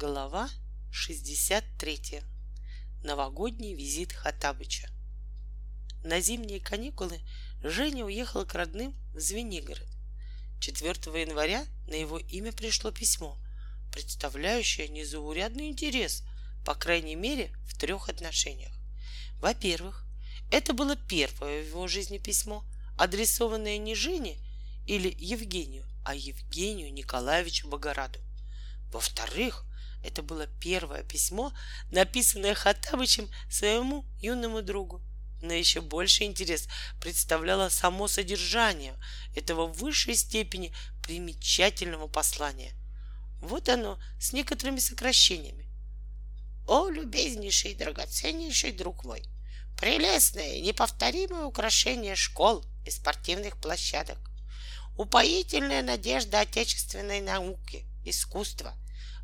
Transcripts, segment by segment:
Глава 63. Новогодний визит Хатабыча. На зимние каникулы Женя уехал к родным в Звенигород. 4 января на его имя пришло письмо, представляющее незаурядный интерес, по крайней мере, в трех отношениях. Во-первых, это было первое в его жизни письмо, адресованное не Жене или Евгению, а Евгению Николаевичу Богораду. Во-вторых, это было первое письмо, написанное Хаттабычем своему юному другу. Но еще больше интерес представляло само содержание этого в высшей степени примечательного послания. Вот оно с некоторыми сокращениями. О, любезнейший и драгоценнейший друг мой! Прелестное, неповторимое украшение школ и спортивных площадок. Упоительная надежда отечественной науки, искусства,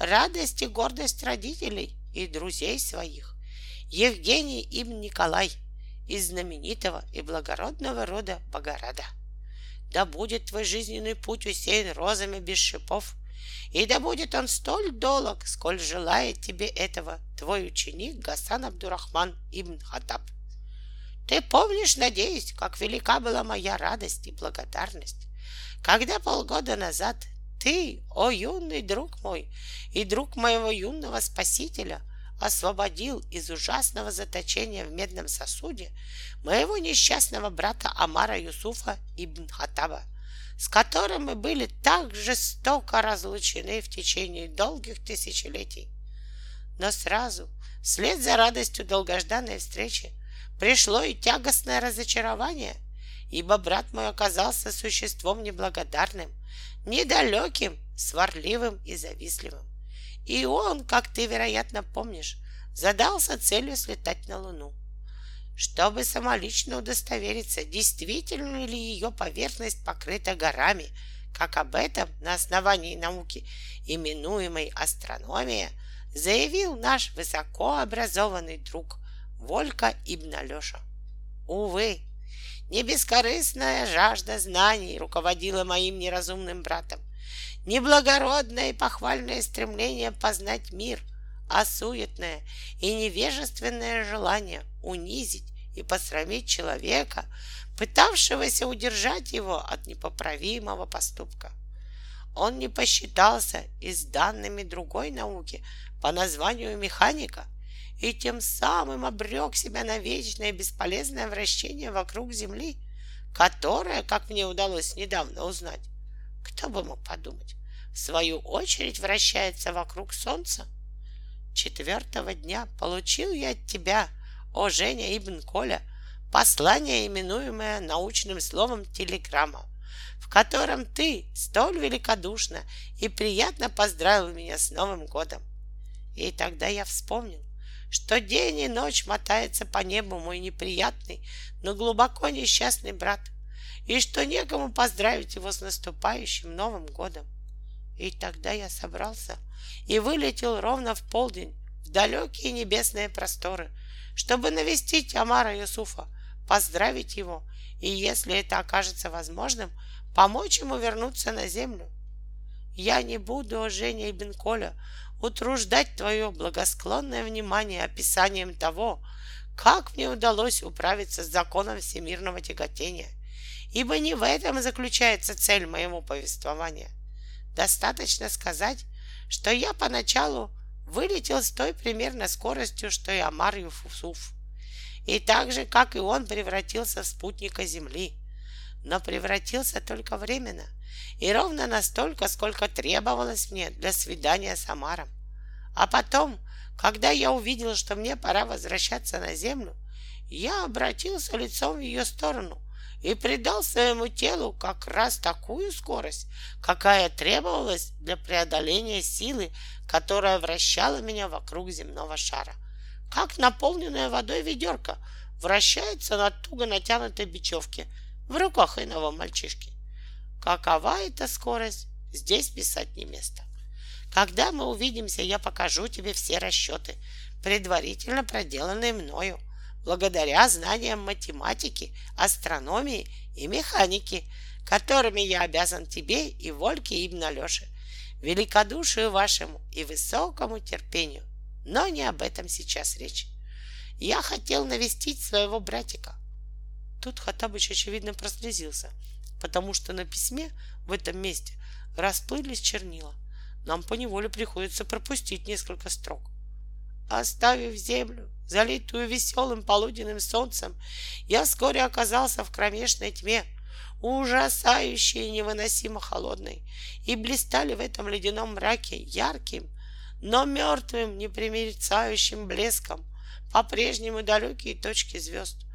радость и гордость родителей и друзей своих. Евгений им Николай из знаменитого и благородного рода Богорада. Да будет твой жизненный путь усеян розами без шипов, и да будет он столь долг, сколь желает тебе этого твой ученик Гасан Абдурахман ибн Хатаб. Ты помнишь, надеюсь, как велика была моя радость и благодарность, когда полгода назад ты, о юный друг мой, и друг моего юного спасителя, освободил из ужасного заточения в медном сосуде моего несчастного брата Амара Юсуфа ибн Хатаба, с которым мы были так жестоко разлучены в течение долгих тысячелетий. Но сразу, вслед за радостью долгожданной встречи, пришло и тягостное разочарование, ибо брат мой оказался существом неблагодарным, недалеким, сварливым и завистливым. И он, как ты, вероятно, помнишь, задался целью слетать на Луну. Чтобы самолично удостовериться, действительно ли ее поверхность покрыта горами, как об этом на основании науки, именуемой астрономия, заявил наш высокообразованный друг Волька Ибн Алеша. Увы, не бескорыстная жажда знаний руководила моим неразумным братом, не благородное и похвальное стремление познать мир, а суетное и невежественное желание унизить и посрамить человека, пытавшегося удержать его от непоправимого поступка. Он не посчитался и с данными другой науки по названию механика — и тем самым обрек себя на вечное бесполезное вращение вокруг Земли, которое, как мне удалось недавно узнать, кто бы мог подумать, в свою очередь вращается вокруг Солнца. Четвертого дня получил я от тебя, о Женя Ибн Коля, послание, именуемое научным словом телеграмма, в котором ты столь великодушно и приятно поздравил меня с Новым годом. И тогда я вспомнил, что день и ночь мотается по небу мой неприятный, но глубоко несчастный брат, и что некому поздравить его с наступающим Новым годом. И тогда я собрался и вылетел ровно в полдень в далекие небесные просторы, чтобы навестить Амара Юсуфа, поздравить его и, если это окажется возможным, помочь ему вернуться на землю. Я не буду, Женя Ибн Коля, утруждать твое благосклонное внимание описанием того, как мне удалось управиться с законом всемирного тяготения, ибо не в этом заключается цель моего повествования. Достаточно сказать, что я поначалу вылетел с той примерно скоростью, что и Амар Юфусуф, и так же, как и он, превратился в спутника Земли, но превратился только временно — и ровно настолько, сколько требовалось мне для свидания с Амаром. А потом, когда я увидел, что мне пора возвращаться на землю, я обратился лицом в ее сторону и придал своему телу как раз такую скорость, какая требовалась для преодоления силы, которая вращала меня вокруг земного шара, как наполненная водой ведерко вращается на туго натянутой бечевке в руках иного мальчишки. Какова эта скорость, здесь писать не место. Когда мы увидимся, я покажу тебе все расчеты, предварительно проделанные мною, благодаря знаниям математики, астрономии и механики, которыми я обязан тебе и Вольке Ибн Алёше. великодушию вашему и высокому терпению. Но не об этом сейчас речь. Я хотел навестить своего братика. Тут Хатабыч, очевидно, прослезился, потому что на письме в этом месте расплылись чернила. Нам поневоле приходится пропустить несколько строк. Оставив землю, залитую веселым полуденным солнцем, я вскоре оказался в кромешной тьме, ужасающей и невыносимо холодной, и блистали в этом ледяном мраке ярким, но мертвым, непримерцающим блеском по-прежнему далекие точки звезд.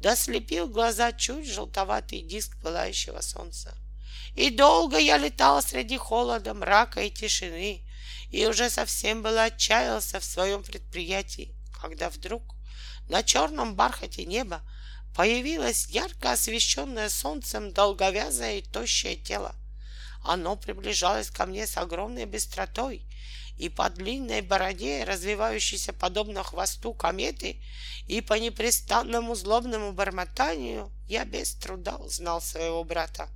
Дослепил глаза чуть желтоватый диск пылающего солнца. И долго я летал среди холода, мрака и тишины, и уже совсем было отчаялся в своем предприятии, когда вдруг на черном бархате неба появилось ярко освещенное солнцем долговязое и тощее тело. Оно приближалось ко мне с огромной быстротой, и по длинной бороде, развивающейся подобно хвосту кометы, и по непрестанному злобному бормотанию я без труда узнал своего брата.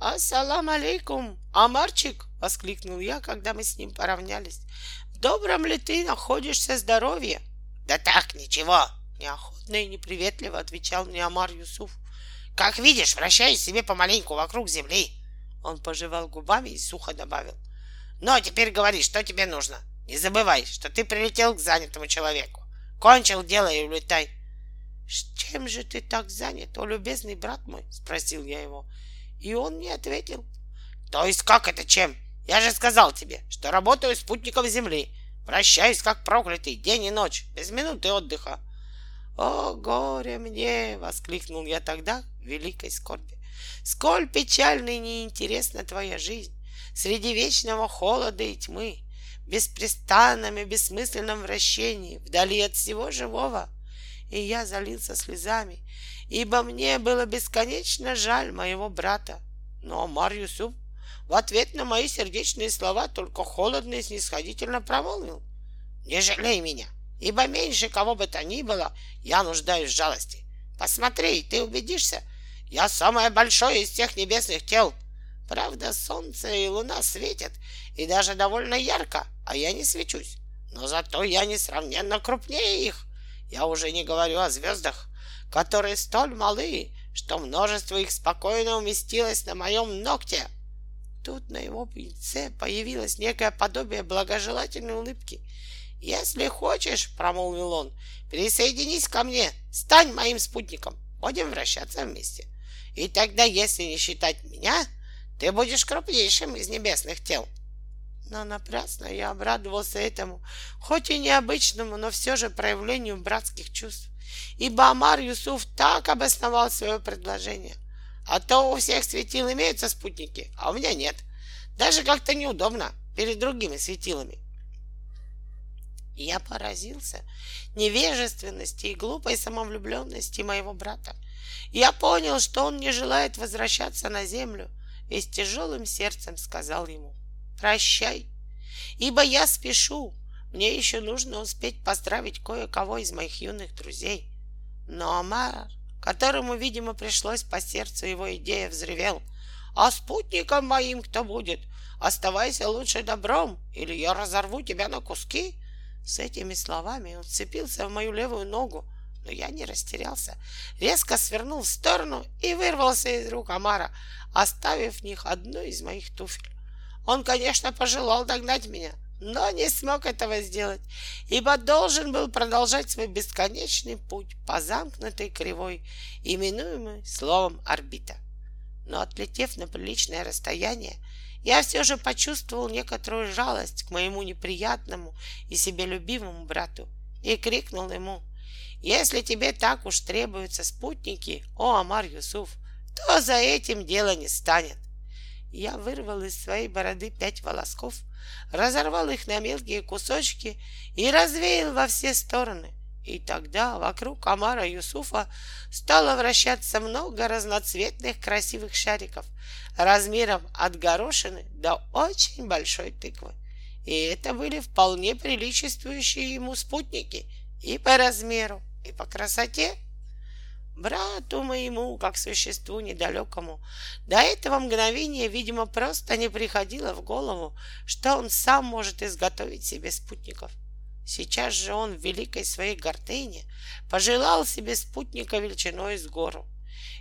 «Ассалам алейкум, Амарчик!» — воскликнул я, когда мы с ним поравнялись. «В добром ли ты находишься здоровье?» «Да так, ничего!» — неохотно и неприветливо отвечал мне Амар Юсуф. «Как видишь, вращаюсь себе помаленьку вокруг земли!» Он пожевал губами и сухо добавил. «Ну, а теперь говори, что тебе нужно? Не забывай, что ты прилетел к занятому человеку. Кончил дело и улетай!» «Чем же ты так занят, о любезный брат мой?» — спросил я его. И он не ответил. То есть как это чем? Я же сказал тебе, что работаю спутником Земли. Вращаюсь как проклятый день и ночь, без минуты отдыха. О, горе мне! — воскликнул я тогда в великой скорби. Сколь печальна и неинтересна твоя жизнь среди вечного холода и тьмы, беспрестанном и бессмысленном вращении, вдали от всего живого. И я залился слезами ибо мне было бесконечно жаль моего брата. Но Амар в ответ на мои сердечные слова только холодно и снисходительно промолвил. «Не жалей меня, ибо меньше кого бы то ни было я нуждаюсь в жалости. Посмотри, ты убедишься, я самое большое из всех небесных тел. Правда, солнце и луна светят, и даже довольно ярко, а я не свечусь. Но зато я несравненно крупнее их. Я уже не говорю о звездах, которые столь малы, что множество их спокойно уместилось на моем ногте. Тут на его лице появилось некое подобие благожелательной улыбки. «Если хочешь, — промолвил он, — присоединись ко мне, стань моим спутником, будем вращаться вместе. И тогда, если не считать меня, ты будешь крупнейшим из небесных тел». Но напрасно я обрадовался этому, хоть и необычному, но все же проявлению братских чувств ибо Амар Юсуф так обосновал свое предложение. А то у всех светил имеются спутники, а у меня нет. Даже как-то неудобно перед другими светилами. Я поразился невежественности и глупой самовлюбленности моего брата. Я понял, что он не желает возвращаться на землю, и с тяжелым сердцем сказал ему, «Прощай, ибо я спешу, мне еще нужно успеть поздравить кое-кого из моих юных друзей. Но Амар, которому, видимо, пришлось по сердцу его идея, взревел. А спутником моим кто будет? Оставайся лучше добром, или я разорву тебя на куски. С этими словами он цепился в мою левую ногу, но я не растерялся. Резко свернул в сторону и вырвался из рук Амара, оставив в них одну из моих туфель. Он, конечно, пожелал догнать меня, но не смог этого сделать, ибо должен был продолжать свой бесконечный путь по замкнутой кривой, именуемой словом орбита. Но отлетев на приличное расстояние, я все же почувствовал некоторую жалость к моему неприятному и себелюбивому брату и крикнул ему, «Если тебе так уж требуются спутники, о Амар Юсуф, то за этим дело не станет». Я вырвал из своей бороды пять волосков — разорвал их на мелкие кусочки и развеял во все стороны. И тогда вокруг Амара Юсуфа стало вращаться много разноцветных красивых шариков размером от горошины до очень большой тыквы. И это были вполне приличествующие ему спутники и по размеру, и по красоте. Брату моему, как существу недалекому, до этого мгновения, видимо, просто не приходило в голову, что он сам может изготовить себе спутников. Сейчас же он в великой своей гордыне пожелал себе спутника величиной с гору.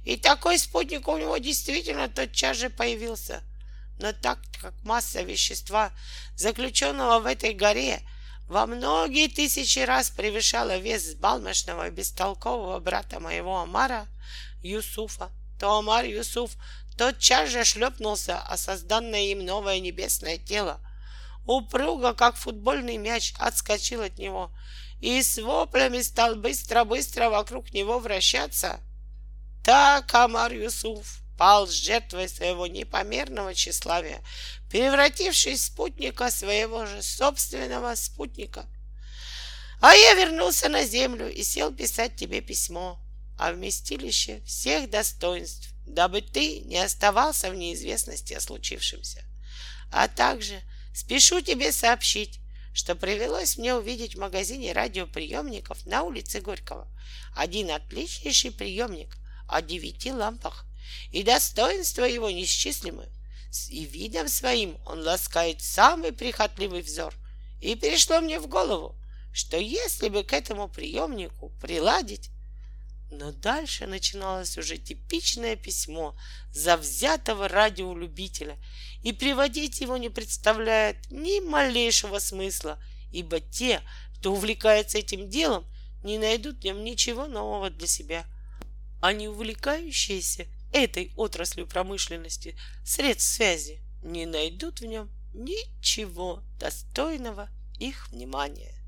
И такой спутник у него действительно тотчас же появился. Но так как масса вещества, заключенного в этой горе, во многие тысячи раз превышала вес сбалмошного и бестолкового брата моего Амара, Юсуфа, то Амар Юсуф тотчас же шлепнулся о созданное им новое небесное тело, упруго, как футбольный мяч, отскочил от него и с воплями стал быстро-быстро вокруг него вращаться. Так Амар Юсуф пал с жертвой своего непомерного тщеславия, превратившись в спутника своего же собственного спутника. А я вернулся на землю и сел писать тебе письмо о вместилище всех достоинств, дабы ты не оставался в неизвестности о случившемся. А также спешу тебе сообщить, что привелось мне увидеть в магазине радиоприемников на улице Горького один отличнейший приемник о девяти лампах, и достоинства его неисчислимы. И видом своим он ласкает самый прихотливый взор. И пришло мне в голову, что если бы к этому приемнику приладить но дальше начиналось уже типичное письмо завзятого радиолюбителя, и приводить его не представляет ни малейшего смысла, ибо те, кто увлекается этим делом, не найдут в нем ничего нового для себя. А не увлекающиеся этой отраслью промышленности средств связи не найдут в нем ничего достойного их внимания.